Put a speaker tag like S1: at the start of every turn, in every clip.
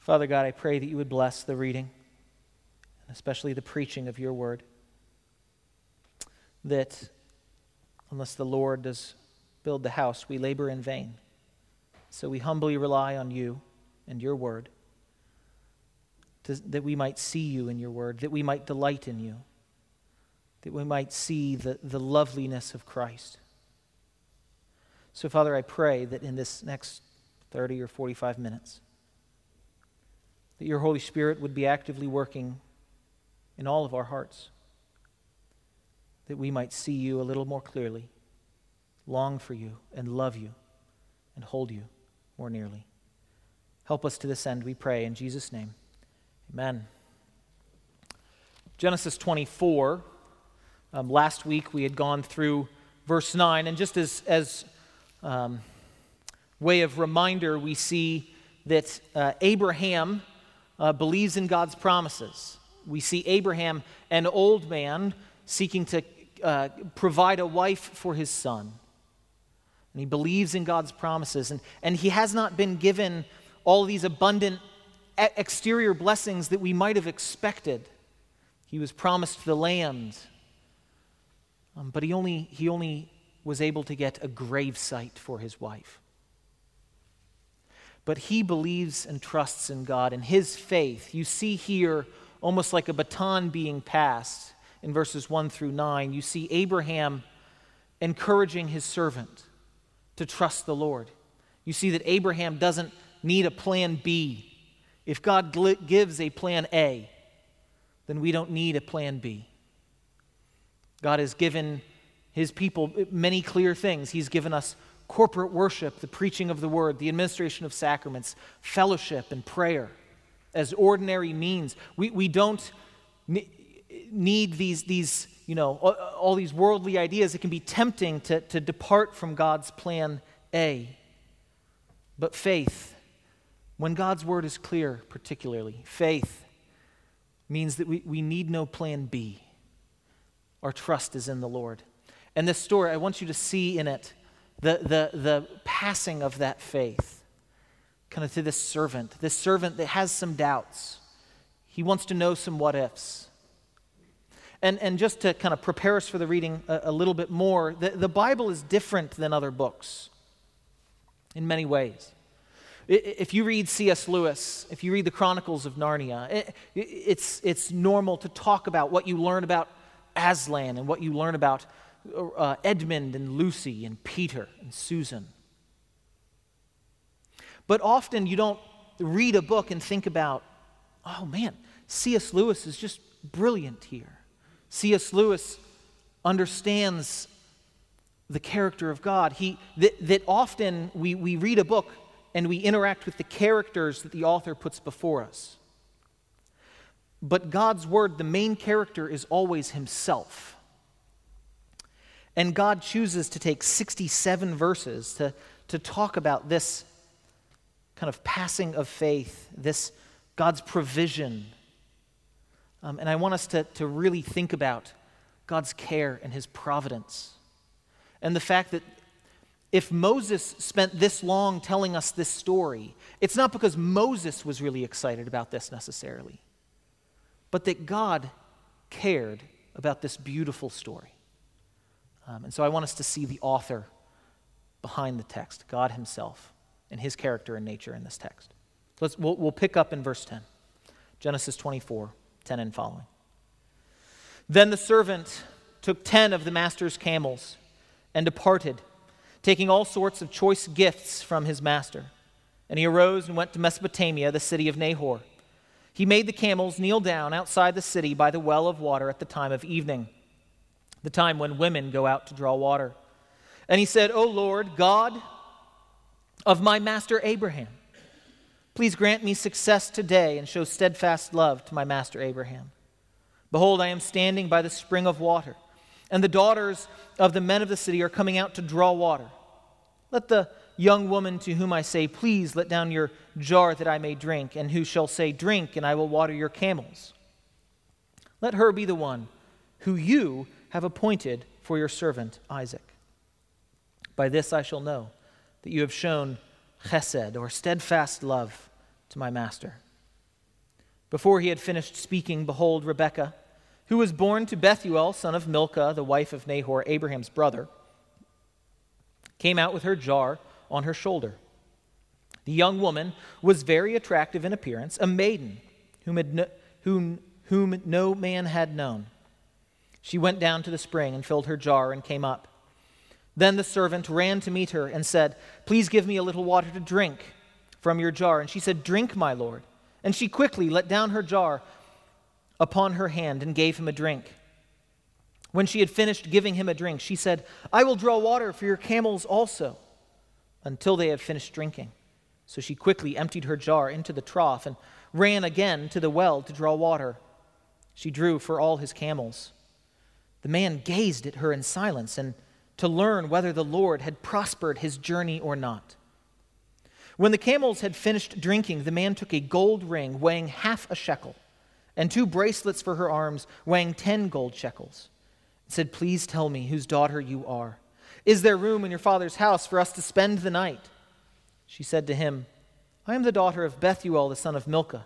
S1: Father God, I pray that you would bless the reading, and especially the preaching of your word. That unless the Lord does build the house, we labor in vain. So we humbly rely on you and your word, to, that we might see you in your word, that we might delight in you, that we might see the, the loveliness of Christ. So, Father, I pray that in this next 30 or 45 minutes, that your Holy Spirit would be actively working in all of our hearts, that we might see you a little more clearly, long for you, and love you, and hold you more nearly. Help us to this end, we pray, in Jesus' name. Amen. Genesis 24. Um, last week we had gone through verse 9, and just as, as um, way of reminder, we see that uh, Abraham uh, believes in God's promises. We see Abraham, an old man, seeking to uh, provide a wife for his son. And he believes in God's promises. And, and he has not been given all these abundant exterior blessings that we might have expected. He was promised the land, um, but he only, he only was able to get a grave site for his wife but he believes and trusts in God and his faith. You see here almost like a baton being passed in verses 1 through 9. You see Abraham encouraging his servant to trust the Lord. You see that Abraham doesn't need a plan B. If God gives a plan A, then we don't need a plan B. God has given his people many clear things. He's given us corporate worship, the preaching of the word, the administration of sacraments, fellowship, and prayer as ordinary means. We, we don't need these, these, you know, all these worldly ideas. It can be tempting to, to depart from God's plan A. But faith, when God's word is clear, particularly, faith means that we, we need no plan B. Our trust is in the Lord. And this story, I want you to see in it the, the, the passing of that faith kind of to this servant, this servant that has some doubts. He wants to know some what ifs. And, and just to kind of prepare us for the reading a, a little bit more, the, the Bible is different than other books in many ways. If you read C.S. Lewis, if you read the Chronicles of Narnia, it, it's, it's normal to talk about what you learn about Aslan and what you learn about uh, Edmund and Lucy and Peter and Susan. But often you don't read a book and think about, oh man, C.S. Lewis is just brilliant here. C.S. Lewis understands the character of God. He, that, that often we, we read a book and we interact with the characters that the author puts before us. But God's word, the main character is always himself. And God chooses to take 67 verses to, to talk about this kind of passing of faith, this God's provision. Um, and I want us to, to really think about God's care and his providence. And the fact that if Moses spent this long telling us this story, it's not because Moses was really excited about this necessarily, but that God cared about this beautiful story. Um, and so I want us to see the author behind the text, God Himself, and His character and nature in this text. So let's, we'll, we'll pick up in verse 10, Genesis 24, 10 and following. Then the servant took ten of the master's camels and departed, taking all sorts of choice gifts from his master. And he arose and went to Mesopotamia, the city of Nahor. He made the camels kneel down outside the city by the well of water at the time of evening the time when women go out to draw water. And he said, O Lord, God of my master Abraham, please grant me success today and show steadfast love to my master Abraham. Behold, I am standing by the spring of water, and the daughters of the men of the city are coming out to draw water. Let the young woman to whom I say, Please let down your jar that I may drink, and who shall say, Drink, and I will water your camels. Let her be the one who you have appointed for your servant Isaac. By this I shall know that you have shown chesed, or steadfast love, to my master. Before he had finished speaking, behold, Rebekah, who was born to Bethuel, son of Milcah, the wife of Nahor, Abraham's brother, came out with her jar on her shoulder. The young woman was very attractive in appearance, a maiden whom, no, whom, whom no man had known. She went down to the spring and filled her jar and came up. Then the servant ran to meet her and said, Please give me a little water to drink from your jar. And she said, Drink, my lord. And she quickly let down her jar upon her hand and gave him a drink. When she had finished giving him a drink, she said, I will draw water for your camels also, until they have finished drinking. So she quickly emptied her jar into the trough and ran again to the well to draw water. She drew for all his camels. The man gazed at her in silence and to learn whether the Lord had prospered his journey or not. When the camels had finished drinking, the man took a gold ring weighing half a shekel and two bracelets for her arms weighing ten gold shekels and said, Please tell me whose daughter you are. Is there room in your father's house for us to spend the night? She said to him, I am the daughter of Bethuel, the son of Milcah,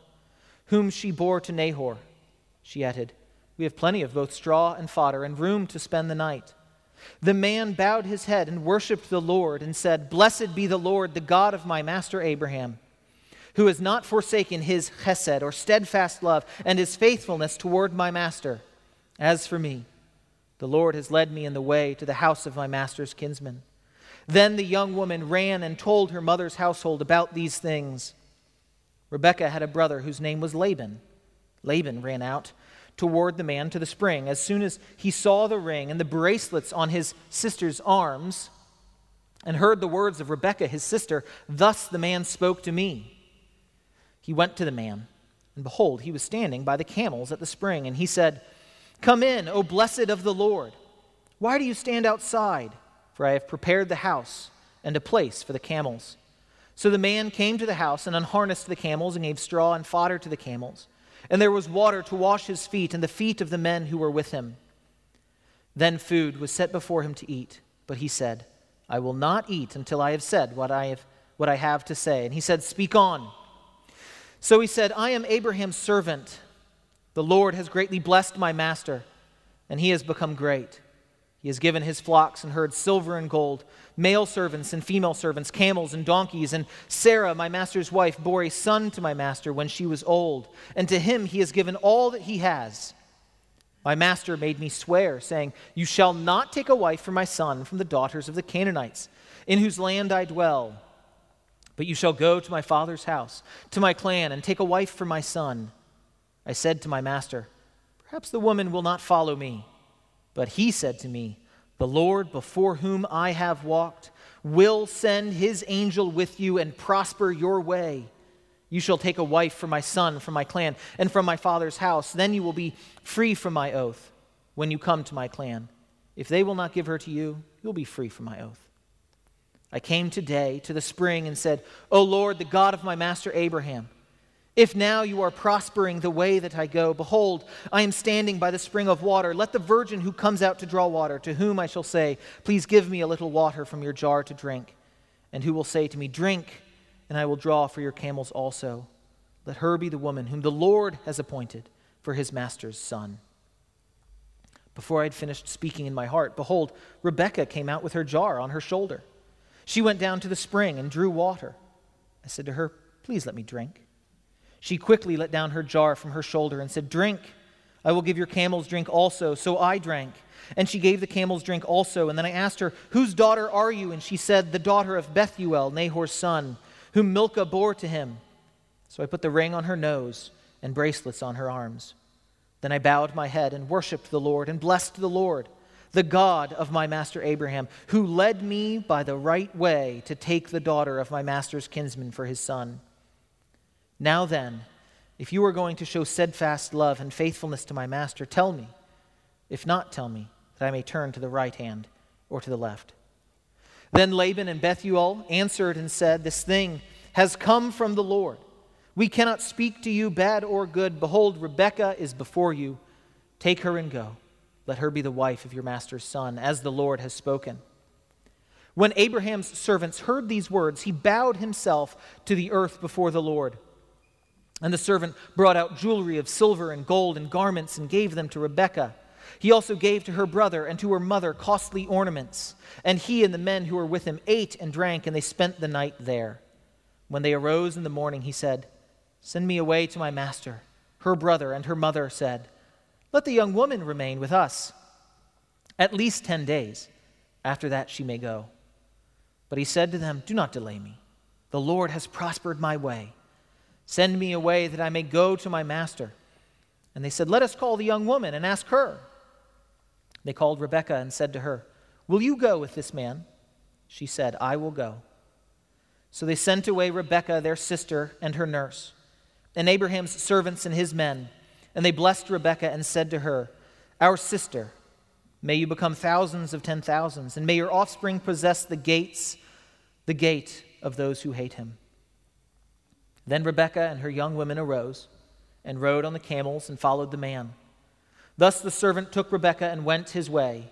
S1: whom she bore to Nahor. She added, We have plenty of both straw and fodder and room to spend the night. The man bowed his head and worshiped the Lord and said, Blessed be the Lord, the God of my master Abraham, who has not forsaken his chesed or steadfast love and his faithfulness toward my master. As for me, the Lord has led me in the way to the house of my master's kinsman. Then the young woman ran and told her mother's household about these things. Rebekah had a brother whose name was Laban. Laban ran out toward the man to the spring. As soon as he saw the ring and the bracelets on his sister's arms, and heard the words of Rebekah, his sister, Thus the man spoke to me. He went to the man, and behold, he was standing by the camels at the spring, and he said, Come in, O blessed of the Lord. Why do you stand outside? For I have prepared the house and a place for the camels. So the man came to the house and unharnessed the camels and gave straw and fodder to the camels and there was water to wash his feet and the feet of the men who were with him. Then food was set before him to eat, but he said, I will not eat until I have said what I have, what I have to say. And he said, Speak on. So he said, I am Abraham's servant. The Lord has greatly blessed my master, and he has become great. He has given his flocks and herds silver and gold, male servants and female servants, camels and donkeys. And Sarah, my master's wife, bore a son to my master when she was old. And to him he has given all that he has. My master made me swear, saying, You shall not take a wife for my son from the daughters of the Canaanites, in whose land I dwell. But you shall go to my father's house, to my clan, and take a wife for my son. I said to my master, Perhaps the woman will not follow me. But he said to me, The Lord before whom I have walked will send his angel with you and prosper your way. You shall take a wife for my son, from my clan, and from my father's house. Then you will be free from my oath when you come to my clan. If they will not give her to you, you'll be free from my oath. I came today to the spring and said, O Lord, the God of my master Abraham, if now you are prospering the way that I go, behold, I am standing by the spring of water. Let the virgin who comes out to draw water, to whom I shall say, Please give me a little water from your jar to drink, and who will say to me, Drink, and I will draw for your camels also. Let her be the woman whom the Lord has appointed for his master's son. Before I had finished speaking in my heart, behold, Rebekah came out with her jar on her shoulder. She went down to the spring and drew water. I said to her, Please let me drink. She quickly let down her jar from her shoulder and said, Drink. I will give your camels drink also. So I drank. And she gave the camels drink also. And then I asked her, Whose daughter are you? And she said, The daughter of Bethuel, Nahor's son, whom Milcah bore to him. So I put the ring on her nose and bracelets on her arms. Then I bowed my head and worshiped the Lord and blessed the Lord, the God of my master Abraham, who led me by the right way to take the daughter of my master's kinsman for his son. Now then, if you are going to show steadfast love and faithfulness to my master, tell me. If not, tell me, that I may turn to the right hand or to the left. Then Laban and Bethuel answered and said, This thing has come from the Lord. We cannot speak to you bad or good. Behold, Rebekah is before you. Take her and go. Let her be the wife of your master's son, as the Lord has spoken. When Abraham's servants heard these words, he bowed himself to the earth before the Lord. And the servant brought out jewelry of silver and gold and garments and gave them to Rebekah. He also gave to her brother and to her mother costly ornaments. And he and the men who were with him ate and drank, and they spent the night there. When they arose in the morning, he said, Send me away to my master. Her brother and her mother said, Let the young woman remain with us at least ten days. After that, she may go. But he said to them, Do not delay me. The Lord has prospered my way. Send me away that I may go to my master. And they said, Let us call the young woman and ask her. They called Rebekah and said to her, Will you go with this man? She said, I will go. So they sent away Rebekah, their sister, and her nurse, and Abraham's servants and his men. And they blessed Rebekah and said to her, Our sister, may you become thousands of ten thousands, and may your offspring possess the gates, the gate of those who hate him. Then Rebekah and her young women arose and rode on the camels and followed the man. Thus the servant took Rebekah and went his way.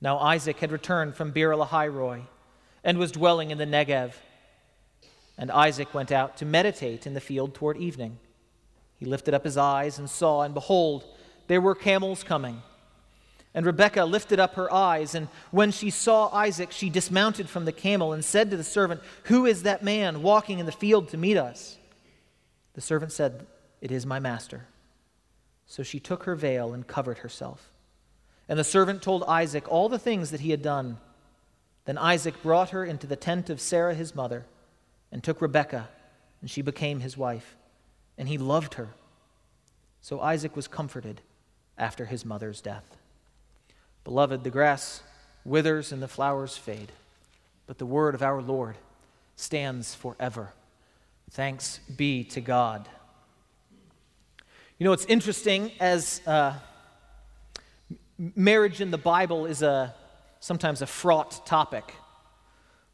S1: Now Isaac had returned from Beer Lahairoi and was dwelling in the Negev. And Isaac went out to meditate in the field toward evening. He lifted up his eyes and saw, and behold, there were camels coming. And Rebekah lifted up her eyes, and when she saw Isaac, she dismounted from the camel and said to the servant, Who is that man walking in the field to meet us? The servant said, It is my master. So she took her veil and covered herself. And the servant told Isaac all the things that he had done. Then Isaac brought her into the tent of Sarah his mother, and took Rebekah, and she became his wife. And he loved her. So Isaac was comforted after his mother's death. Beloved, the grass withers and the flowers fade, but the word of our Lord stands forever. Thanks be to God. You know, it's interesting as uh, marriage in the Bible is a sometimes a fraught topic.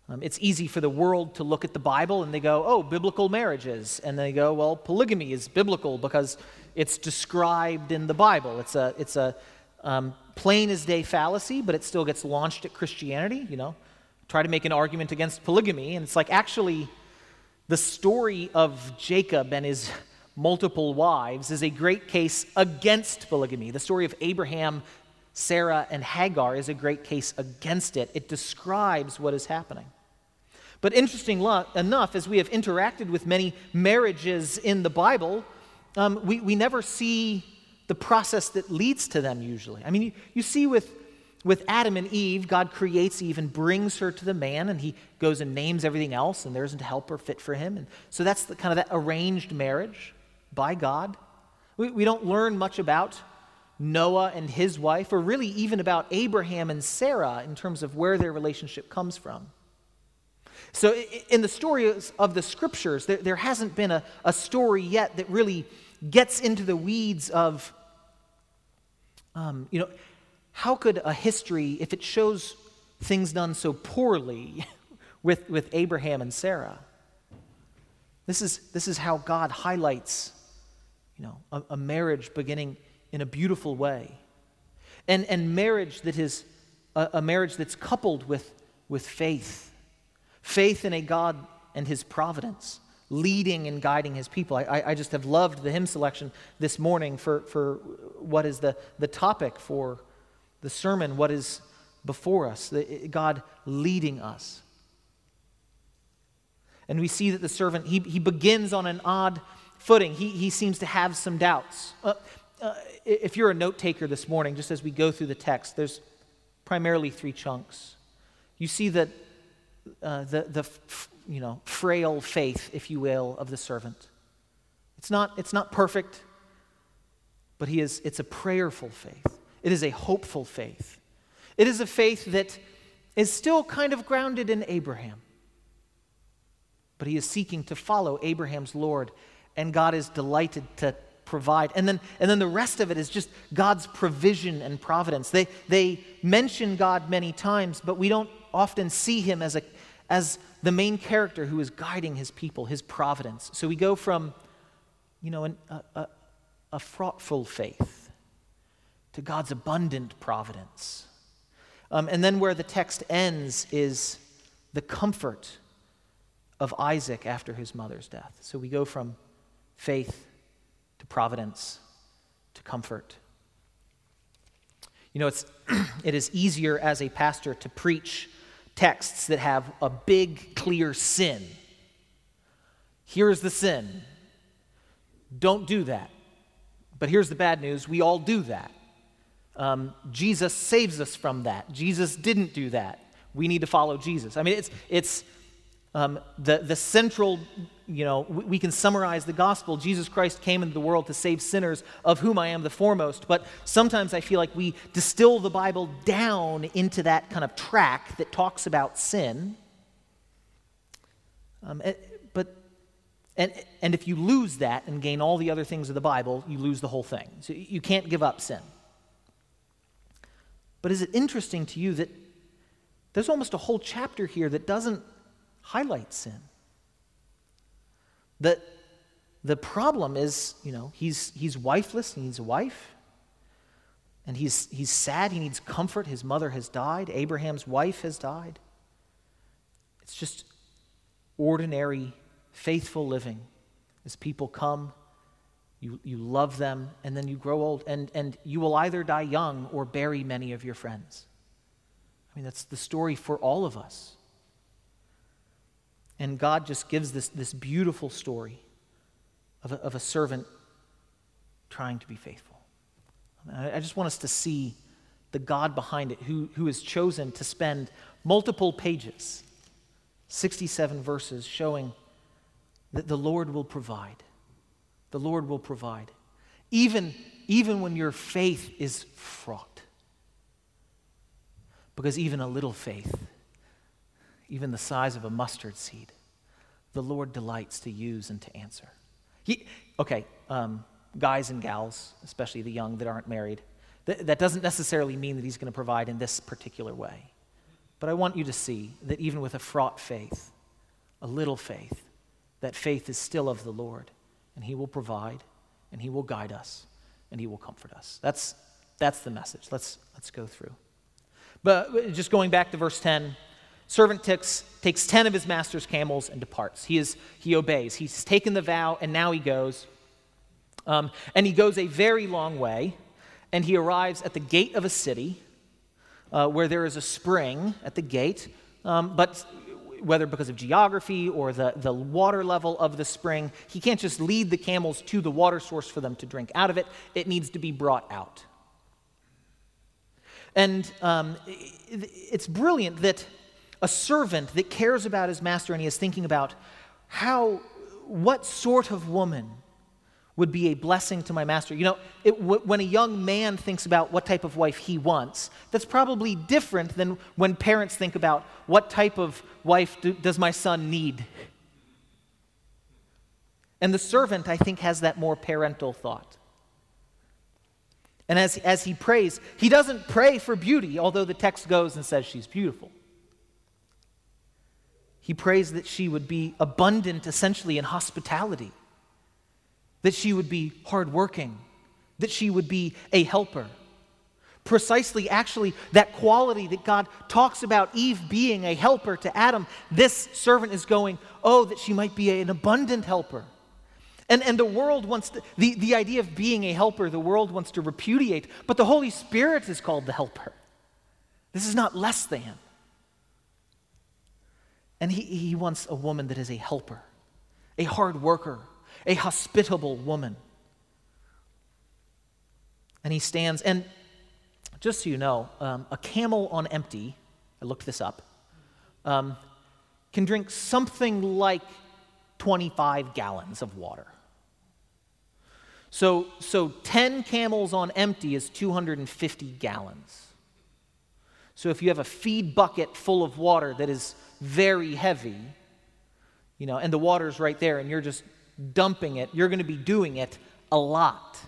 S1: Um, it's easy for the world to look at the Bible and they go, oh, biblical marriages. And they go, well, polygamy is biblical because it's described in the Bible. It's a, it's a um, plain as day fallacy, but it still gets launched at Christianity. You know, try to make an argument against polygamy, and it's like actually the story of Jacob and his multiple wives is a great case against polygamy. The story of Abraham, Sarah, and Hagar is a great case against it. It describes what is happening. But interesting enough, as we have interacted with many marriages in the Bible, um, we, we never see the process that leads to them usually. I mean, you, you see with, with Adam and Eve, God creates Eve and brings her to the man, and he goes and names everything else, and there isn't a helper fit for him. And so that's the, kind of that arranged marriage by God. We, we don't learn much about Noah and his wife, or really even about Abraham and Sarah in terms of where their relationship comes from. So, in the stories of the scriptures, there, there hasn't been a, a story yet that really gets into the weeds of um, you know, how could a history, if it shows things done so poorly with, with Abraham and Sarah, this is, this is how God highlights, you know, a, a marriage beginning in a beautiful way. And, and marriage that is a, a marriage that's coupled with, with faith. Faith in a God and his providence leading and guiding his people. I, I just have loved the hymn selection this morning for, for what is the, the topic for the sermon, what is before us, God leading us. And we see that the servant, he, he begins on an odd footing. He, he seems to have some doubts. Uh, uh, if you're a note taker this morning, just as we go through the text, there's primarily three chunks. You see that uh, the, the you know, frail faith, if you will, of the servant. It's not, it's not perfect, but he is, it's a prayerful faith. It is a hopeful faith. It is a faith that is still kind of grounded in Abraham. But he is seeking to follow Abraham's Lord, and God is delighted to provide. And then, and then the rest of it is just God's provision and providence. They, they mention God many times, but we don't often see him as, a, as the main character who is guiding his people, his providence. So we go from, you know, an, a, a, a fraughtful faith to God's abundant providence. Um, and then where the text ends is the comfort of Isaac after his mother's death. So we go from faith to providence to comfort. You know, it's, it is easier as a pastor to preach texts that have a big, clear sin. Here's the sin. Don't do that. But here's the bad news we all do that. Um, Jesus saves us from that. Jesus didn't do that. We need to follow Jesus. I mean, it's, it's um, the, the central, you know, we can summarize the gospel. Jesus Christ came into the world to save sinners, of whom I am the foremost. But sometimes I feel like we distill the Bible down into that kind of track that talks about sin. Um, but, and, and if you lose that and gain all the other things of the Bible, you lose the whole thing. So you can't give up sin. But is it interesting to you that there's almost a whole chapter here that doesn't highlight sin. The, the problem is, you know, he's, he's wifeless, he needs a wife. And he's, he's sad, he needs comfort. His mother has died, Abraham's wife has died. It's just ordinary, faithful living as people come, you, you love them, and then you grow old, and, and you will either die young or bury many of your friends. I mean, that's the story for all of us. And God just gives this, this beautiful story of a, of a servant trying to be faithful. I, I just want us to see the God behind it who, who has chosen to spend multiple pages, 67 verses, showing that the Lord will provide. The Lord will provide. Even, even when your faith is fraught. Because even a little faith even the size of a mustard seed, the Lord delights to use and to answer. He, okay, um, guys and gals, especially the young that aren't married, th- that doesn't necessarily mean that He's going to provide in this particular way. But I want you to see that even with a fraught faith, a little faith, that faith is still of the Lord, and He will provide, and He will guide us, and He will comfort us. That's, that's the message. Let's, let's go through. But just going back to verse 10, servant takes, takes 10 of his master's camels and departs. He, is, he obeys. He's taken the vow, and now he goes. Um, and he goes a very long way, and he arrives at the gate of a city uh, where there is a spring at the gate. Um, but whether because of geography or the, the water level of the spring, he can't just lead the camels to the water source for them to drink out of it. It needs to be brought out. And um, it's brilliant that a servant that cares about his master and he is thinking about how, what sort of woman would be a blessing to my master. You know, it, w- when a young man thinks about what type of wife he wants, that's probably different than when parents think about what type of wife do, does my son need. And the servant, I think, has that more parental thought. And as, as he prays, he doesn't pray for beauty, although the text goes and says she's beautiful. He prays that she would be abundant, essentially, in hospitality, that she would be hardworking, that she would be a helper. Precisely, actually, that quality that God talks about Eve being a helper to Adam, this servant is going, oh, that she might be an abundant helper. And, and the world wants to, the, the idea of being a helper, the world wants to repudiate, but the Holy Spirit is called the helper. This is not less than. And he, he wants a woman that is a helper, a hard worker, a hospitable woman. And he stands, and just so you know, um, a camel on empty, I looked this up, um, can drink something like 25 gallons of water. So, so 10 camels on empty is 250 gallons. So if you have a feed bucket full of water that is very heavy, you know, and the water's right there and you're just dumping it, you're going to be doing it a lot.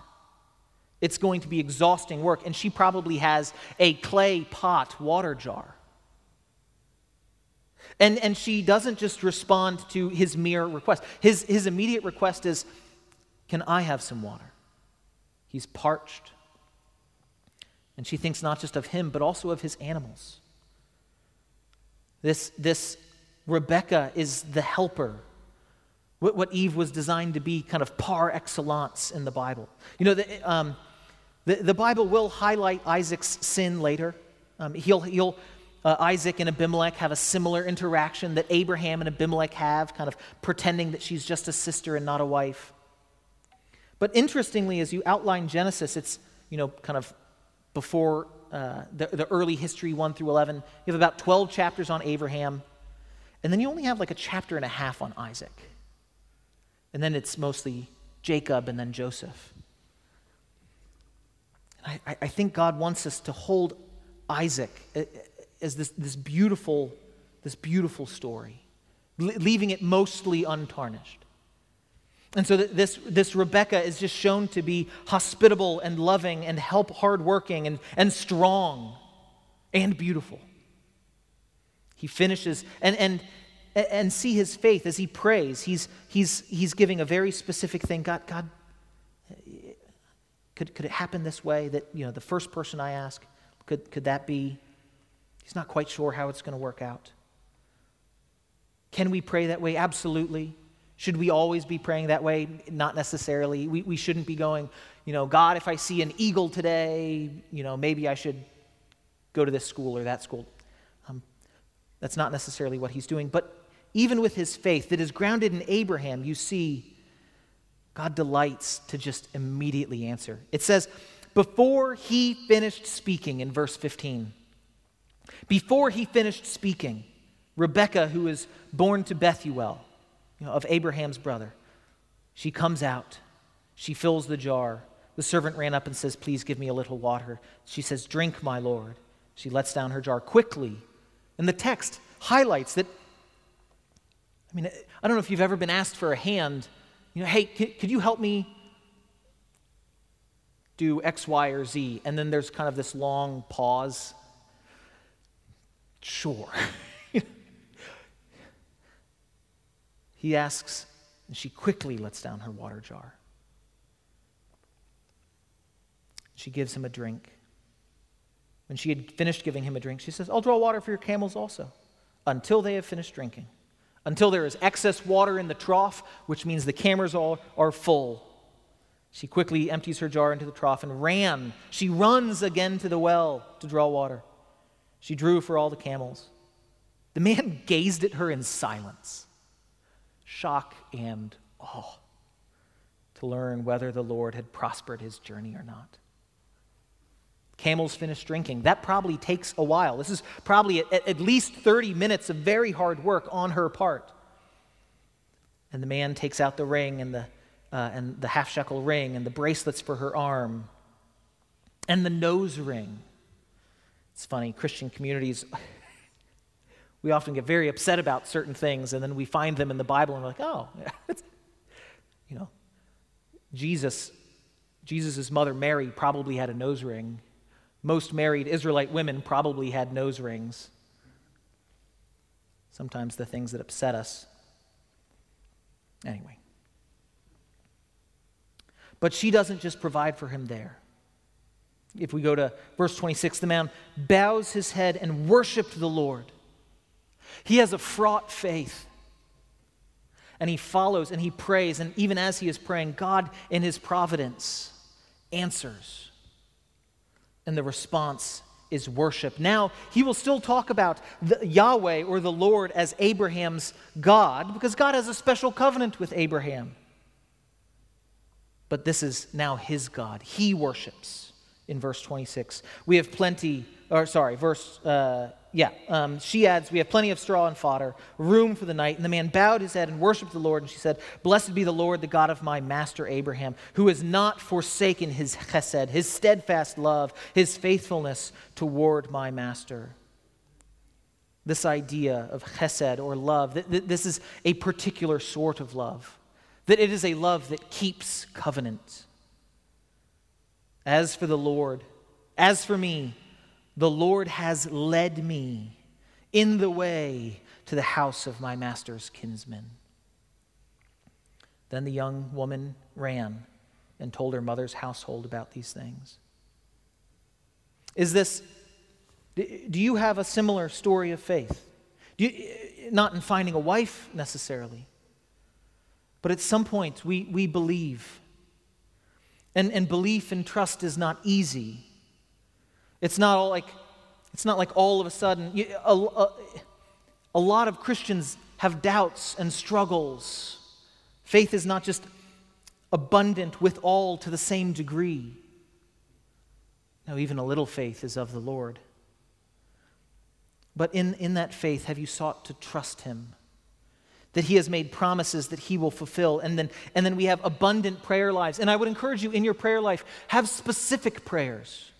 S1: It's going to be exhausting work. And she probably has a clay pot water jar. And, and she doesn't just respond to his mere request. His, his immediate request is, Can I have some water? He's parched. And she thinks not just of him, but also of his animals. This, this Rebecca is the helper what, what Eve was designed to be, kind of par excellence in the Bible. You know, the, um, the, the Bible will highlight Isaac's sin later. Um, he'll, he'll, uh, Isaac and Abimelech have a similar interaction that Abraham and Abimelech have, kind of pretending that she's just a sister and not a wife. But interestingly, as you outline Genesis, it's, you know, kind of before uh, the, the early history 1 through 11. You have about 12 chapters on Abraham, and then you only have like a chapter and a half on Isaac. And then it's mostly Jacob and then Joseph. I, I think God wants us to hold Isaac as this, this beautiful, this beautiful story, leaving it mostly untarnished. And so this, this Rebecca is just shown to be hospitable and loving and help hardworking and, and strong and beautiful. He finishes, and, and, and see his faith as he prays. He's, he's, he's giving a very specific thing. God, God, could, could it happen this way? That, you know, the first person I ask, could, could that be? He's not quite sure how it's going to work out. Can we pray that way? Absolutely. Should we always be praying that way? Not necessarily. We, we shouldn't be going, you know, God, if I see an eagle today, you know, maybe I should go to this school or that school. Um, that's not necessarily what he's doing. But even with his faith that is grounded in Abraham, you see God delights to just immediately answer. It says, before he finished speaking in verse 15, before he finished speaking, Rebekah, who is born to Bethuel, you know, of Abraham's brother. She comes out. She fills the jar. The servant ran up and says, Please give me a little water. She says, Drink, my Lord. She lets down her jar quickly. And the text highlights that. I mean, I don't know if you've ever been asked for a hand. You know, hey, could you help me do X, Y, or Z? And then there's kind of this long pause. Sure. He asks, and she quickly lets down her water jar. She gives him a drink. When she had finished giving him a drink, she says, I'll draw water for your camels also, until they have finished drinking. Until there is excess water in the trough, which means the camels all are full. She quickly empties her jar into the trough and ran. She runs again to the well to draw water. She drew for all the camels. The man gazed at her in silence shock and awe to learn whether the Lord had prospered his journey or not. Camels finished drinking. That probably takes a while. This is probably at, at least 30 minutes of very hard work on her part. And the man takes out the ring and the, uh, and the half shekel ring and the bracelets for her arm and the nose ring. It's funny, Christian communities we often get very upset about certain things, and then we find them in the Bible, and we're like, oh, you know, Jesus, Jesus' mother Mary probably had a nose ring. Most married Israelite women probably had nose rings. Sometimes the things that upset us. Anyway. But she doesn't just provide for him there. If we go to verse 26, the man bows his head and worshiped the Lord. He has a fraught faith. And he follows and he prays. And even as he is praying, God, in his providence, answers. And the response is worship. Now, he will still talk about the, Yahweh or the Lord as Abraham's God because God has a special covenant with Abraham. But this is now his God. He worships in verse 26. We have plenty, or sorry, verse uh, yeah, um, she adds, We have plenty of straw and fodder, room for the night. And the man bowed his head and worshiped the Lord. And she said, Blessed be the Lord, the God of my master Abraham, who has not forsaken his chesed, his steadfast love, his faithfulness toward my master. This idea of chesed or love, that this is a particular sort of love, that it is a love that keeps covenant. As for the Lord, as for me, the Lord has led me in the way to the house of my master's kinsman. Then the young woman ran and told her mother's household about these things. Is this, do you have a similar story of faith? You, not in finding a wife necessarily, But at some point, we, we believe. And, and belief and trust is not easy. It's not all like, it's not like all of a sudden, you, a, a, a lot of Christians have doubts and struggles. Faith is not just abundant with all to the same degree. No, even a little faith is of the Lord. But in, in that faith, have you sought to trust Him? That He has made promises that He will fulfill. And then, and then we have abundant prayer lives. And I would encourage you in your prayer life, have specific prayers.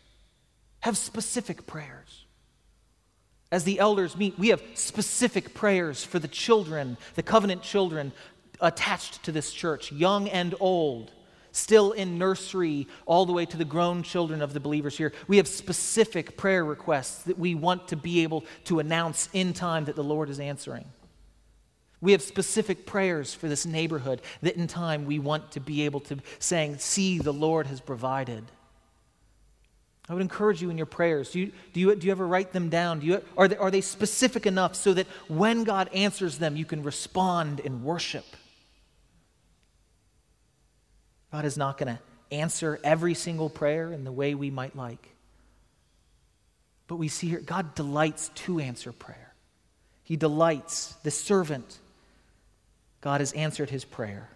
S1: Have specific prayers. As the elders meet, we have specific prayers for the children, the covenant children attached to this church, young and old, still in nursery, all the way to the grown children of the believers here. We have specific prayer requests that we want to be able to announce in time that the Lord is answering. We have specific prayers for this neighborhood that in time we want to be able to saying, See, the Lord has provided. I would encourage you in your prayers. Do you, do you, do you ever write them down? Do you, are, they, are they specific enough so that when God answers them, you can respond in worship? God is not going to answer every single prayer in the way we might like. But we see here, God delights to answer prayer. He delights, the servant, God has answered his prayer.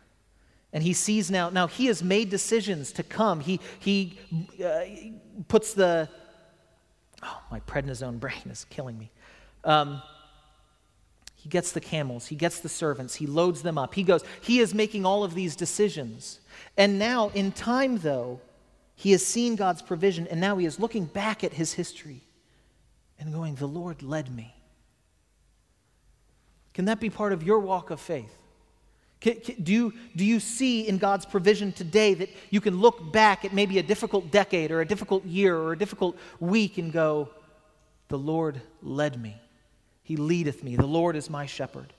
S1: And he sees now, now he has made decisions to come. He, he uh, puts the, oh, my prednisone brain is killing me. Um, he gets the camels, he gets the servants, he loads them up. He goes, he is making all of these decisions. And now, in time, though, he has seen God's provision, and now he is looking back at his history and going, The Lord led me. Can that be part of your walk of faith? Do, you, do you see in God's provision today that you can look back at maybe a difficult decade or a difficult year or a difficult week and go, The Lord led me. He leadeth me. The Lord is my shepherd.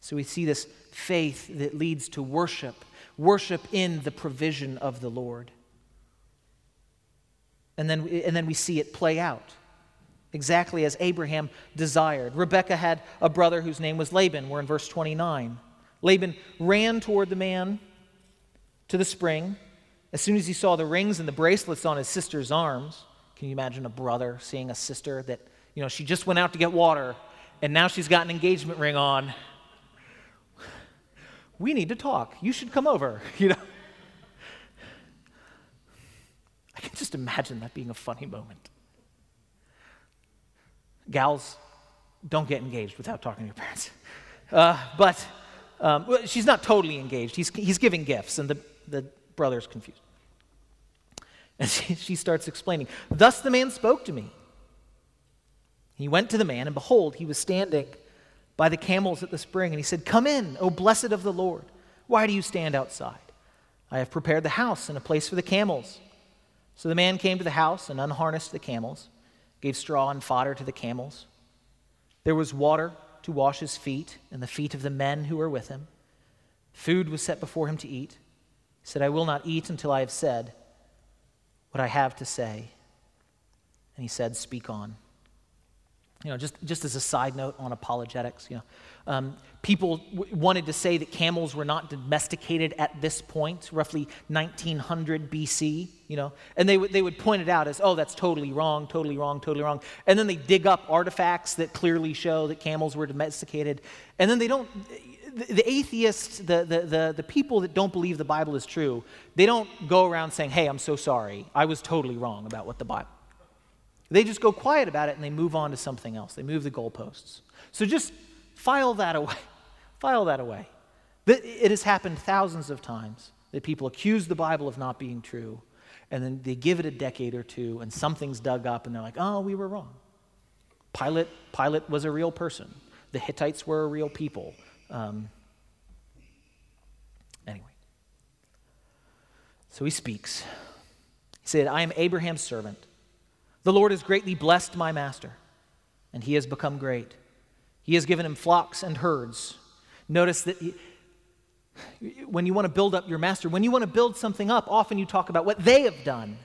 S1: So we see this faith that leads to worship, worship in the provision of the Lord. And then, and then we see it play out exactly as Abraham desired. Rebekah had a brother whose name was Laban. We're in verse 29. Laban ran toward the man to the spring. As soon as he saw the rings and the bracelets on his sister's arms, can you imagine a brother seeing a sister that, you know, she just went out to get water and now she's got an engagement ring on? We need to talk. You should come over, you know. I can just imagine that being a funny moment. Gals, don't get engaged without talking to your parents. Uh, but um, well, she's not totally engaged. He's, he's giving gifts, and the, the brother's confused. And she, she starts explaining Thus the man spoke to me. He went to the man, and behold, he was standing by the camels at the spring, and he said, Come in, O blessed of the Lord. Why do you stand outside? I have prepared the house and a place for the camels. So the man came to the house and unharnessed the camels, gave straw and fodder to the camels. There was water to wash his feet and the feet of the men who were with him. Food was set before him to eat. He said, I will not eat until I have said what I have to say. And he said, Speak on. You know, just, just as a side note on apologetics, you know, um, people w- wanted to say that camels were not domesticated at this point, roughly 1900 BC, you know, and they, w- they would point it out as, oh, that's totally wrong, totally wrong, totally wrong. And then they dig up artifacts that clearly show that camels were domesticated. And then they don't, the, the atheists, the, the, the, the people that don't believe the Bible is true, they don't go around saying, hey, I'm so sorry. I was totally wrong about what the Bible. They just go quiet about it and they move on to something else. They move the goalposts. So just file that away. File that away. It has happened thousands of times that people accuse the Bible of not being true, and then they give it a decade or two, and something's dug up, and they're like, oh, we were wrong. Pilate, Pilate was a real person. The Hittites were a real people. Um, anyway. So he speaks. He said, I am Abraham's servant. The Lord has greatly blessed my master, and he has become great. He has given him flocks and herds. Notice that he, when you want to build up your master, when you want to build something up, often you talk about what they have done.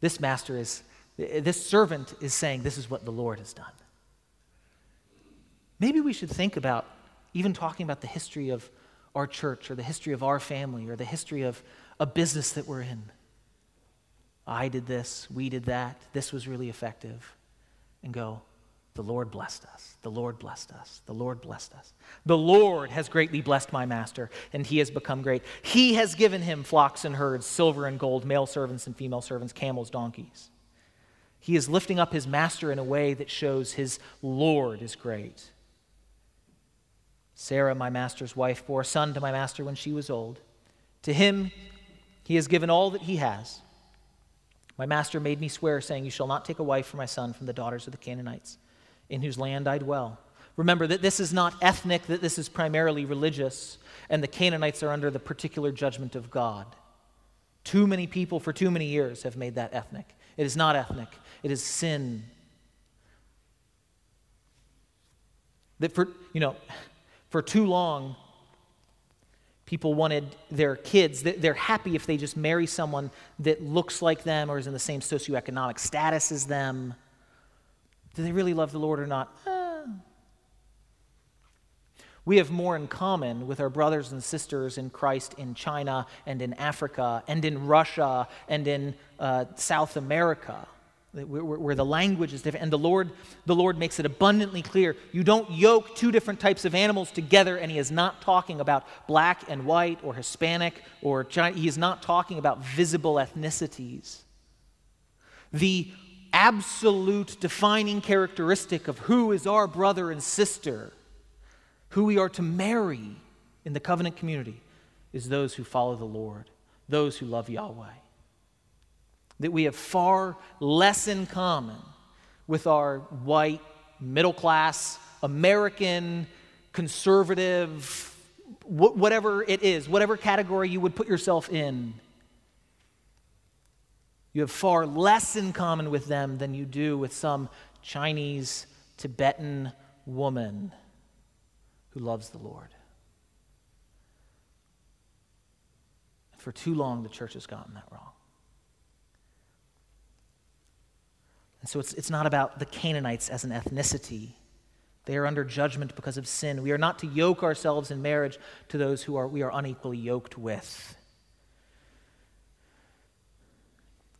S1: This master is, this servant is saying, This is what the Lord has done. Maybe we should think about even talking about the history of our church or the history of our family or the history of a business that we're in. I did this, we did that, this was really effective. And go, the Lord blessed us. The Lord blessed us. The Lord blessed us. The Lord has greatly blessed my master, and he has become great. He has given him flocks and herds, silver and gold, male servants and female servants, camels, donkeys. He is lifting up his master in a way that shows his Lord is great. Sarah, my master's wife, bore a son to my master when she was old. To him he has given all that he has. My master made me swear, saying, You shall not take a wife for my son from the daughters of the Canaanites in whose land I dwell. Remember that this is not ethnic, that this is primarily religious, and the Canaanites are under the particular judgment of God. Too many people for too many years have made that ethnic. It is not ethnic, it is sin. That for, you know, for too long, people wanted their kids, they're happy if they just marry someone that looks like them or is in the same socioeconomic status as them. Do they really love the Lord or not? Uh. We have more in common with our brothers and sisters in Christ in China and in Africa and in Russia and in uh, South America, where, where, the language is different. And the Lord, the Lord makes it abundantly clear you don't yoke two different types of animals together, and He is not talking about black and white or Hispanic or China. He is not talking about visible ethnicities. The absolute defining characteristic of who is our brother and sister, who we are to marry in the covenant community, is those who follow the Lord, those who love Yahweh. That we have far less in common with our white, middle class, American, conservative, whatever it is, whatever category you would put yourself in you have far less in common with them than you do with some Chinese, Tibetan woman who loves the Lord. For too long, the church has gotten that wrong. And so it's, it's not about the Canaanites as an ethnicity. They are under judgment because of sin. We are not to yoke ourselves in marriage to those who are, we are unequally yoked with.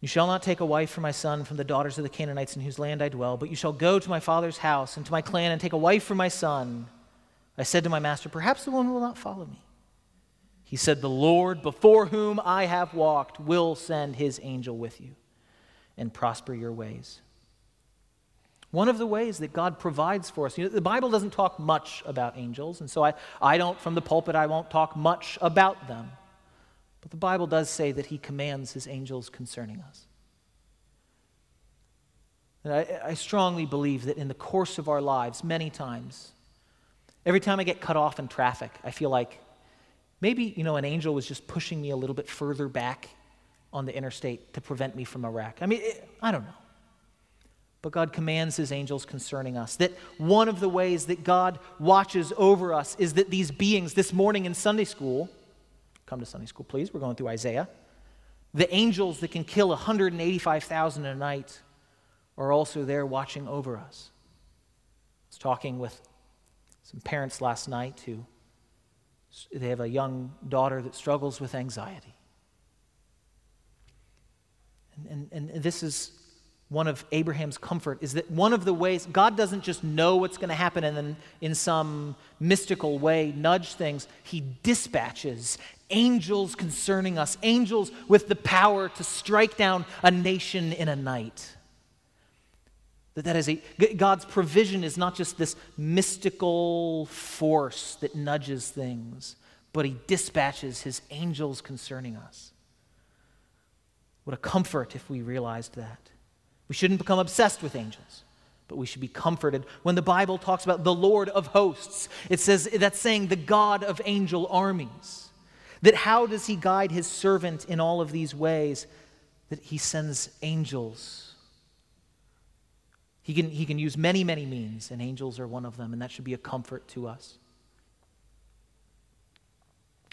S1: You shall not take a wife for my son from the daughters of the Canaanites in whose land I dwell, but you shall go to my father's house and to my clan and take a wife for my son. I said to my master, Perhaps the woman will not follow me. He said, The Lord, before whom I have walked, will send his angel with you and prosper your ways. One of the ways that God provides for us, you know, the Bible doesn't talk much about angels, and so I, I don't, from the pulpit, I won't talk much about them. But the Bible does say that he commands his angels concerning us. And I, I, strongly believe that in the course of our lives, many times, every time I get cut off in traffic, I feel like maybe, you know, an angel was just pushing me a little bit further back on the interstate to prevent me from a wreck. I mean, it, I don't know. But God commands his angels concerning us. That one of the ways that God watches over us is that these beings, this morning in Sunday school, Come to Sunday school, please. We're going through Isaiah. The angels that can kill 185,000 a night are also there watching over us. I was talking with some parents last night who they have a young daughter that struggles with anxiety. And, and, and this is one of Abraham's comfort is that one of the ways God doesn't just know what's going to happen and then in some mystical way nudge things, He dispatches angels concerning us, angels with the power to strike down a nation in a night. That, that is a, God's provision is not just this mystical force that nudges things, but He dispatches His angels concerning us. What a comfort if we realized that. We shouldn't become obsessed with angels, but we should be comforted. When the Bible talks about the Lord of hosts, it says that's saying the God of angel armies. That how does he guide his servant in all of these ways? That he sends angels. He can, he can use many, many means, and angels are one of them, and that should be a comfort to us.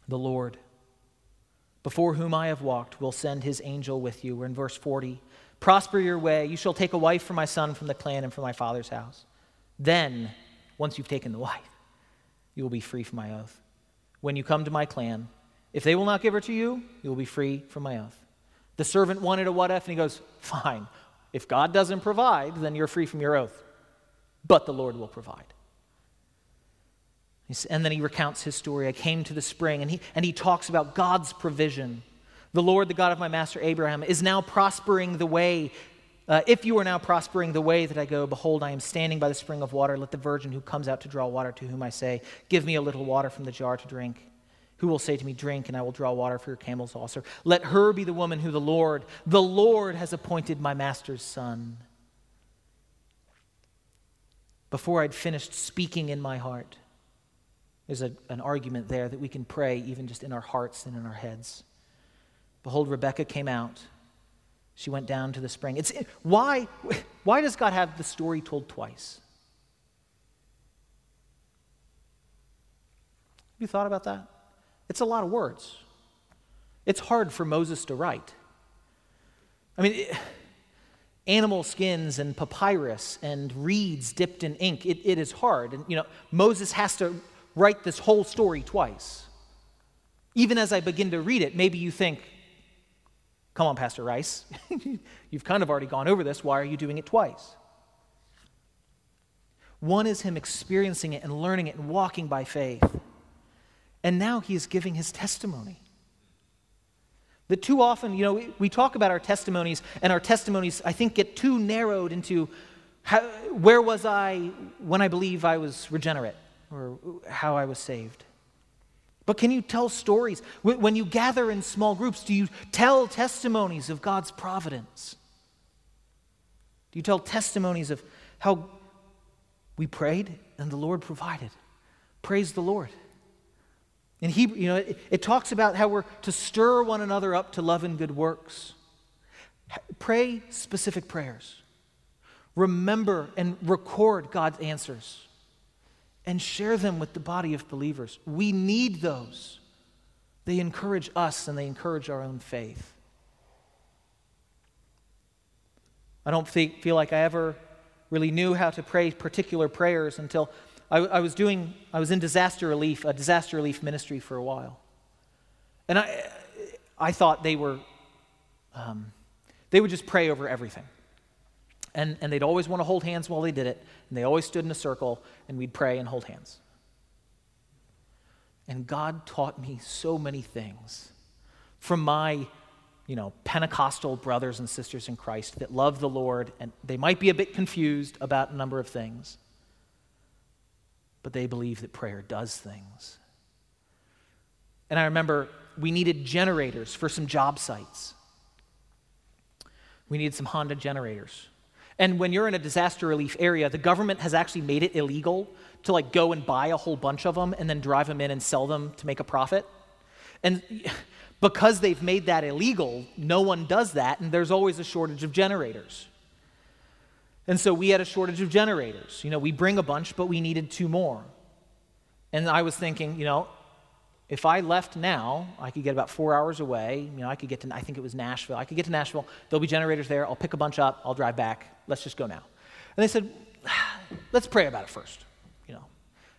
S1: The Lord, before whom I have walked, will send his angel with you. We're in verse 40. Prosper your way. You shall take a wife for my son from the clan and from my father's house. Then, once you've taken the wife, you will be free from my oath. when you come to my clan. If they will not give her to you, you will be free from my oath. The servant wanted a what if, and he goes, Fine. If God doesn't provide, then you're free from your oath. But the Lord will provide. And then he recounts his story. I came to the spring, and he, and he talks about God's provision. The Lord, the God of my master Abraham, is now prospering the way. Uh, if you are now prospering the way that I go, behold, I am standing by the spring of water. Let the virgin who comes out to draw water, to whom I say, Give me a little water from the jar to drink. Who will say to me, Drink, and I will draw water for your camels also? Let her be the woman who the Lord, the Lord, has appointed my master's son. Before I'd finished speaking in my heart, there's a, an argument there that we can pray even just in our hearts and in our heads. Behold, Rebecca came out. She went down to the spring. It's, why, why does God have the story told twice? Have you thought about that? It's a lot of words. It's hard for Moses to write. I mean, it, animal skins and papyrus and reeds dipped in ink, it, it is hard. And, you know, Moses has to write this whole story twice. Even as I begin to read it, maybe you think, come on, Pastor Rice, you've kind of already gone over this. Why are you doing it twice? One is him experiencing it and learning it and walking by faith. And now he is giving his testimony. That too often, you know, we, we talk about our testimonies, and our testimonies, I think, get too narrowed into how, where was I when I believe I was regenerate? or how I was saved. But can you tell stories? When you gather in small groups, do you tell testimonies of God's providence? Do you tell testimonies of how we prayed and the Lord provided? Praise the Lord. In Hebrew, you know, it, it talks about how we're to stir one another up to love and good works. Pray specific prayers. Remember and record God's answers and share them with the body of believers. We need those. They encourage us and they encourage our own faith. I don't feel like I ever really knew how to pray particular prayers until I, I, was doing, I was in disaster relief, a disaster relief ministry for a while. And I, I thought they were, um, they would just pray over everything. And, and they'd always want to hold hands while they did it. And they always stood in a circle, and we'd pray and hold hands. And God taught me so many things from my, you know, Pentecostal brothers and sisters in Christ that love the Lord, and they might be a bit confused about a number of things, but they believe that prayer does things. And I remember we needed generators for some job sites. We needed some Honda generators. And when you're in a disaster relief area, the government has actually made it illegal to like go and buy a whole bunch of them and then drive them in and sell them to make a profit. And because they've made that illegal, no one does that, and there's always a shortage of generators. And so we had a shortage of generators. You know, we bring a bunch, but we needed two more. And I was thinking, you know, if I left now, I could get about four hours away. You know, I could get to, I think it was Nashville. I could get to Nashville. There'll be generators there. I'll pick a bunch up. I'll drive back. Let's just go now. And they said, let's pray about it first. You know,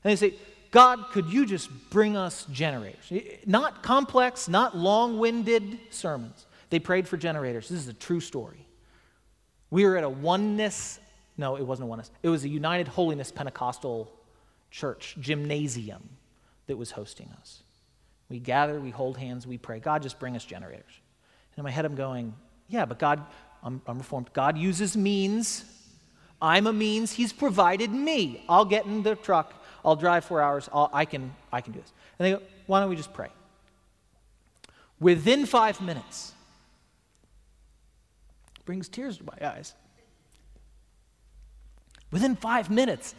S1: and they say, God, could you just bring us generators? Not complex, not long-winded sermons. They prayed for generators. This is a true story. We were at a oneness. No, it wasn't a oneness. It was a United Holiness Pentecostal church gymnasium that was hosting us. We gather, we hold hands, we pray. God, just bring us generators. And in my head, I'm going, yeah, but God, I'm, I'm reformed. God uses means. I'm a means. He's provided me. I'll get in the truck. I'll drive four hours. I'll, I, can, I can do this. And they go, why don't we just pray? Within five minutes, brings tears to my eyes. Within five minutes,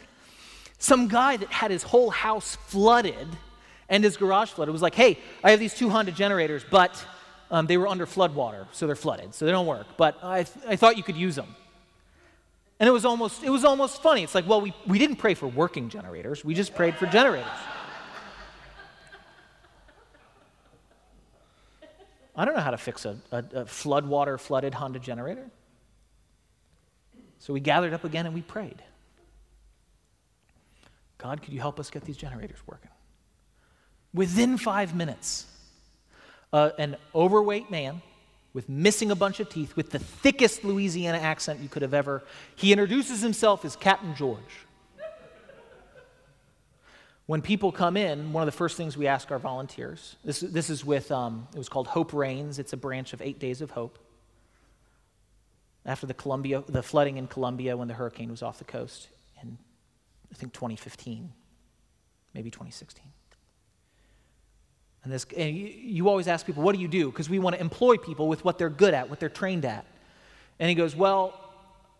S1: some guy that had his whole house flooded and his garage flooded. Was like, hey, I have these two Honda generators, but um, they were under flood water, so they're flooded, so they don't work. But I, th- I thought you could use them. And it was almost, it was almost funny. It's like, well, we, we didn't pray for working generators, we just prayed for generators. I don't know how to fix a, a, a floodwater flooded Honda generator. So we gathered up again and we prayed. God, could you help us get these generators working? Within five minutes, uh, an overweight man with missing a bunch of teeth, with the thickest Louisiana accent you could have ever, he introduces himself as Captain George. When people come in, one of the first things we ask our volunteers, this, this is with, um, it was called Hope Rains. It's a branch of Eight Days of Hope. After the, Columbia, the flooding in Columbia when the hurricane was off the coast in, I think, 2015, maybe 2016. And, this, and you, you always ask people, what do you do? Because we want to employ people with what they're good at, what they're trained at. And he goes, well,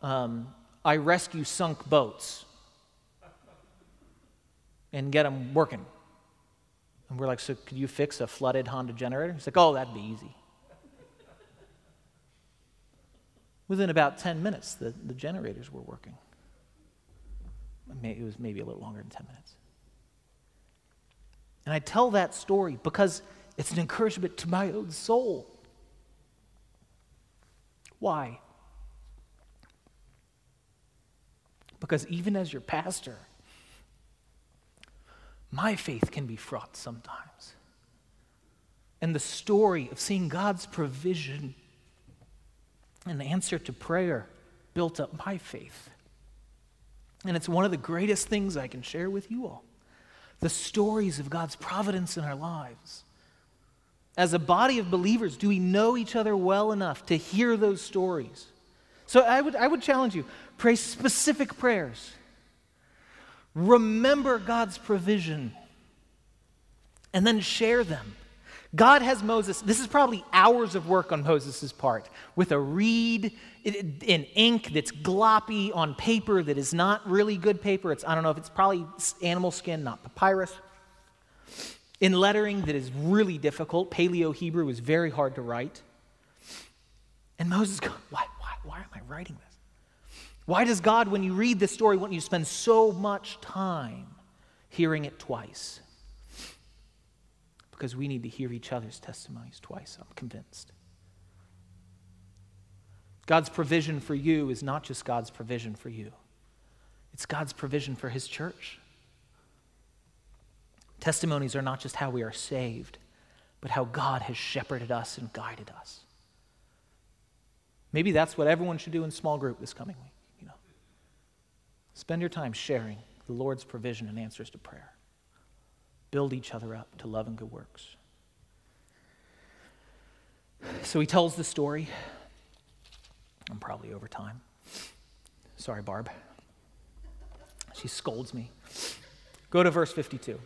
S1: um, I rescue sunk boats and get them working. And we're like, so could you fix a flooded Honda generator? He's like, oh, that'd be easy. Within about 10 minutes, the, the generators were working. It was maybe a little longer than 10 minutes. And I tell that story because it's an encouragement to my own soul. Why? Because even as your pastor, my faith can be fraught sometimes. And the story of seeing God's provision and answer to prayer built up my faith. And it's one of the greatest things I can share with you all the stories of God's providence in our lives. As a body of believers, do we know each other well enough to hear those stories? So I would, I would challenge you pray specific prayers. Remember God's provision and then share them. God has Moses, this is probably hours of work on Moses' part, with a reed in ink that's gloppy on paper that is not really good paper. It's, I don't know if it's probably animal skin, not papyrus. In lettering that is really difficult. Paleo Hebrew is very hard to write. And Moses goes, why, why, why am I writing this? Why does God, when you read this story, want you to spend so much time hearing it twice? because we need to hear each other's testimonies twice, I'm convinced. God's provision for you is not just God's provision for you, it's God's provision for His church. Testimonies are not just how we are saved, but how God has shepherded us and guided us. Maybe that's what everyone should do in small group this coming week. Spend your time sharing the Lord's provision and answers to prayer build each other up to love and good works. So he tells the story. I'm probably over time. Sorry, Barb. She scolds me. Go to verse 52.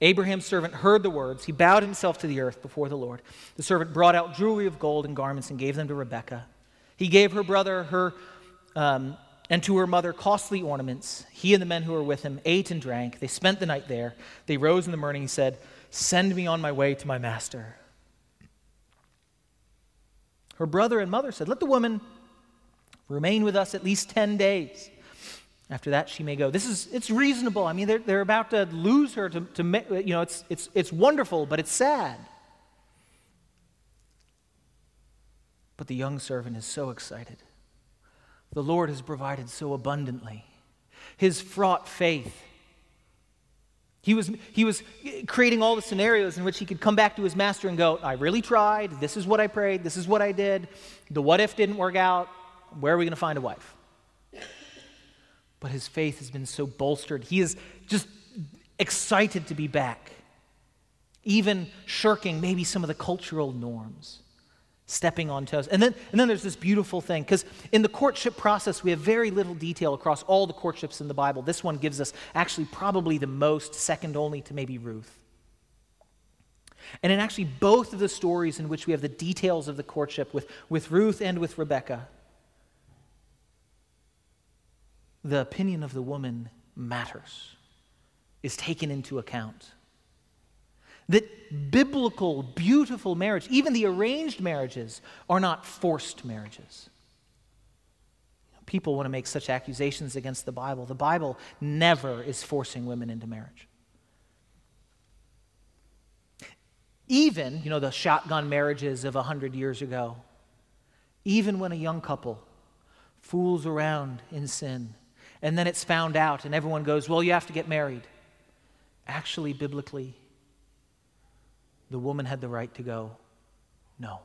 S1: Abraham's servant heard the words. He bowed himself to the earth before the Lord. The servant brought out jewelry of gold and garments and gave them to Rebekah. He gave her brother her um, and to her mother costly ornaments. He and the men who were with him ate and drank. They spent the night there. They rose in the morning and said, Send me on my way to my master. Her brother and mother said, Let the woman remain with us at least 10 days. After that, she may go. This is, it's reasonable. I mean, they're, they're about to lose her to, to, you know, it's, it's, it's wonderful, but it's sad. But the young servant is so excited the Lord has provided so abundantly. His fraught faith. He was, he was creating all the scenarios in which he could come back to his master and go, I really tried. This is what I prayed. This is what I did. The what if didn't work out. Where are we going to find a wife? But his faith has been so bolstered. He is just excited to be back, even shirking maybe some of the cultural norms stepping on toes. And then, and then there's this beautiful thing, because in the courtship process, we have very little detail across all the courtships in the Bible. This one gives us actually probably the most, second only to maybe Ruth. And in actually both of the stories in which we have the details of the courtship with, with Ruth and with Rebecca, the opinion of the woman matters, is taken into account that biblical, beautiful marriage, even the arranged marriages, are not forced marriages. People want to make such accusations against the Bible. The Bible never is forcing women into marriage. Even, you know, the shotgun marriages of 100 years ago, even when a young couple fools around in sin, and then it's found out, and everyone goes, Well, you have to get married. actually, biblically, the woman had the right to go, no.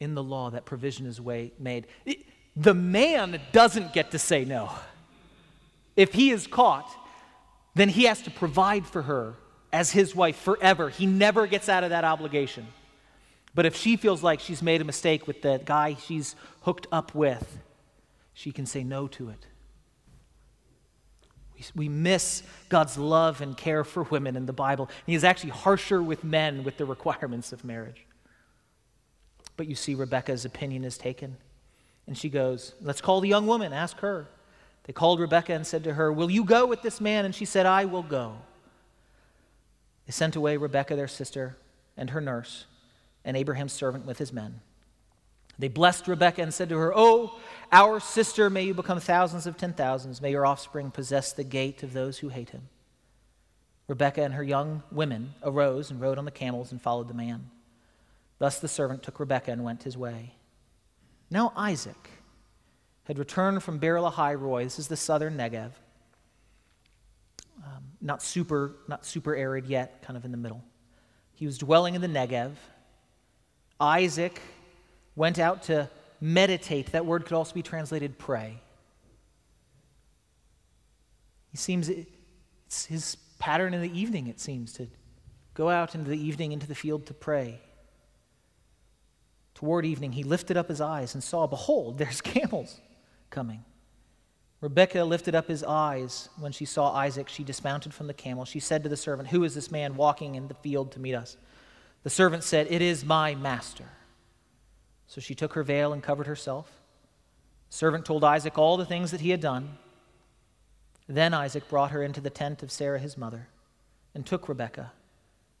S1: In the law, that provision is way made. It, the man doesn't get to say no. If he is caught, then he has to provide for her as his wife forever. He never gets out of that obligation. But if she feels like she's made a mistake with the guy she's hooked up with, she can say no to it. We, miss God's love and care for women in the Bible. He is actually harsher with men with the requirements of marriage. But you see, Rebecca's opinion is taken. And she goes, Let's call the young woman, ask her. They called Rebecca and said to her, Will you go with this man? And she said, I will go. They sent away Rebecca, their sister, and her nurse, and Abraham's servant with his men. They blessed Rebekah and said to her, Oh, our sister, may you become thousands of ten thousands. May your offspring possess the gate of those who hate him. Rebekah and her young women arose and rode on the camels and followed the man. Thus the servant took Rebekah and went his way. Now Isaac had returned from Beer Lahai. This is the southern Negev. Um, not super, not super arid yet, kind of in the middle. He was dwelling in the Negev. Isaac went out to meditate. That word could also be translated pray. He seems, it's his pattern in the evening, it seems, to go out into the evening into the field to pray. Toward evening, he lifted up his eyes and saw, behold, there's camels coming. Rebekah lifted up his eyes when she saw Isaac. She dismounted from the camel. She said to the servant, Who is this man walking in the field to meet us? The servant said, It is my master. So she took her veil and covered herself. The servant told Isaac all the things that he had done. Then Isaac brought her into the tent of Sarah his mother and took Rebekah,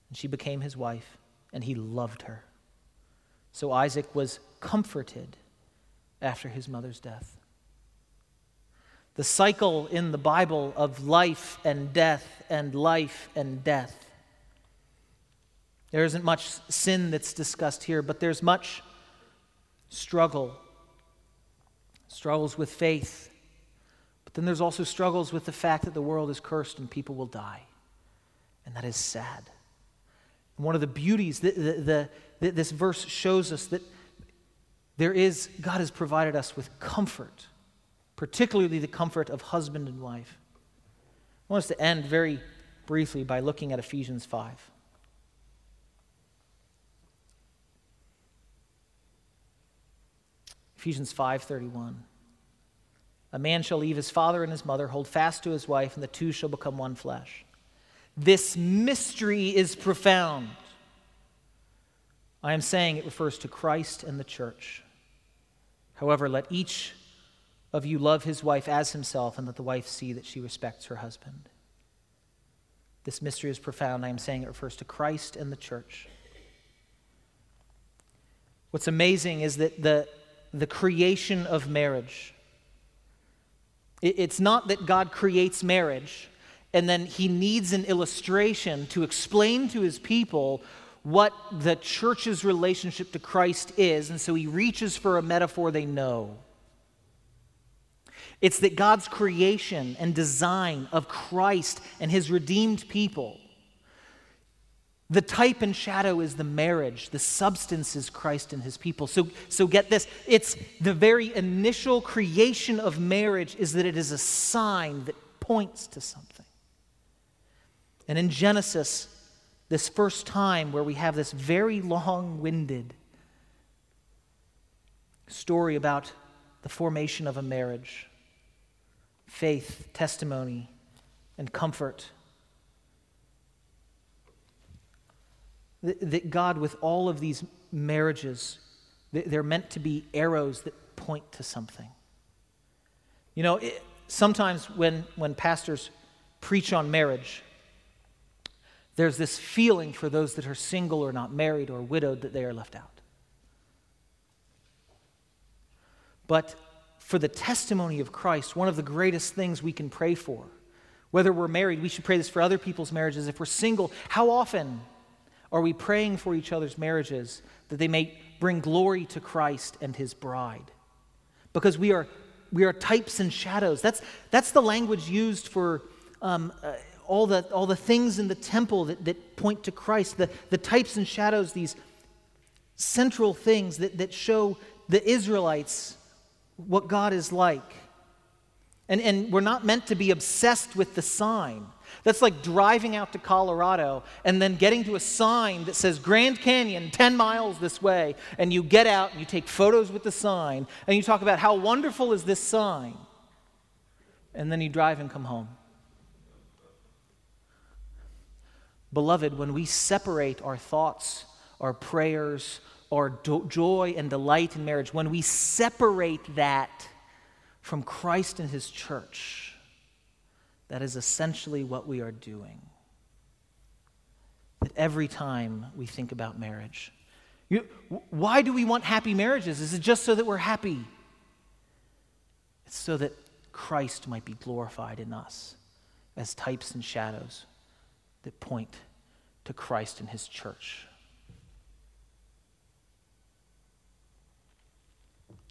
S1: and she became his wife, and he loved her. So Isaac was comforted after his mother's death. The cycle in the Bible of life and death and life and death. There isn't much sin that's discussed here, but there's much struggle, struggles with faith. But then there's also struggles with the fact that the world is cursed and people will die. And that is sad. And one of the beauties that, the, the, this verse shows us that there is, God has provided us with comfort, particularly the comfort of husband and wife. I want us to end very briefly by looking at Ephesians 5. Ephesians 5:31. A man shall leave his father and his mother, hold fast to his wife, and the two shall become one flesh. This mystery is profound. I am saying it refers to Christ and the church. However, let each of you love his wife as himself, and let the wife see that she respects her husband. This mystery is profound. I am saying it refers to Christ and the church. What's amazing is that the the creation of marriage. It's not that God creates marriage and then he needs an illustration to explain to his people what the church's relationship to Christ is, and so he reaches for a metaphor they know. It's that God's creation and design of Christ and his redeemed people the type and shadow is the marriage. The substance is Christ and his people. So, so get this. It's the very initial creation of marriage is that it is a sign that points to something. And in Genesis, this first time where we have this very long winded story about the formation of a marriage, faith, testimony, and comfort That God, with all of these marriages, they're meant to be arrows that point to something. You know, it, sometimes when, when pastors preach on marriage, there's this feeling for those that are single or not married or widowed that they are left out. But for the testimony of Christ, one of the greatest things we can pray for, whether we're married, we should pray this for other people's marriages. If we're single, how often are we praying for each other's marriages that they may bring glory to Christ and his bride? Because we are, we are types and shadows. That's, that's the language used for um, uh, all the, all the things in the temple that, that point to Christ, the, the types and shadows, these central things that, that show the Israelites what God is like. And, and we're not meant to be obsessed with the sign. That's like driving out to Colorado and then getting to a sign that says Grand Canyon 10 miles this way. And you get out and you take photos with the sign and you talk about how wonderful is this sign. And then you drive and come home. Beloved, when we separate our thoughts, our prayers, our do- joy and delight in marriage, when we separate that from Christ and His church, that is essentially what we are doing. That every time we think about marriage, you, why do we want happy marriages? Is it just so that we're happy? It's so that Christ might be glorified in us as types and shadows that point to Christ and his church.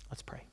S1: Let's pray.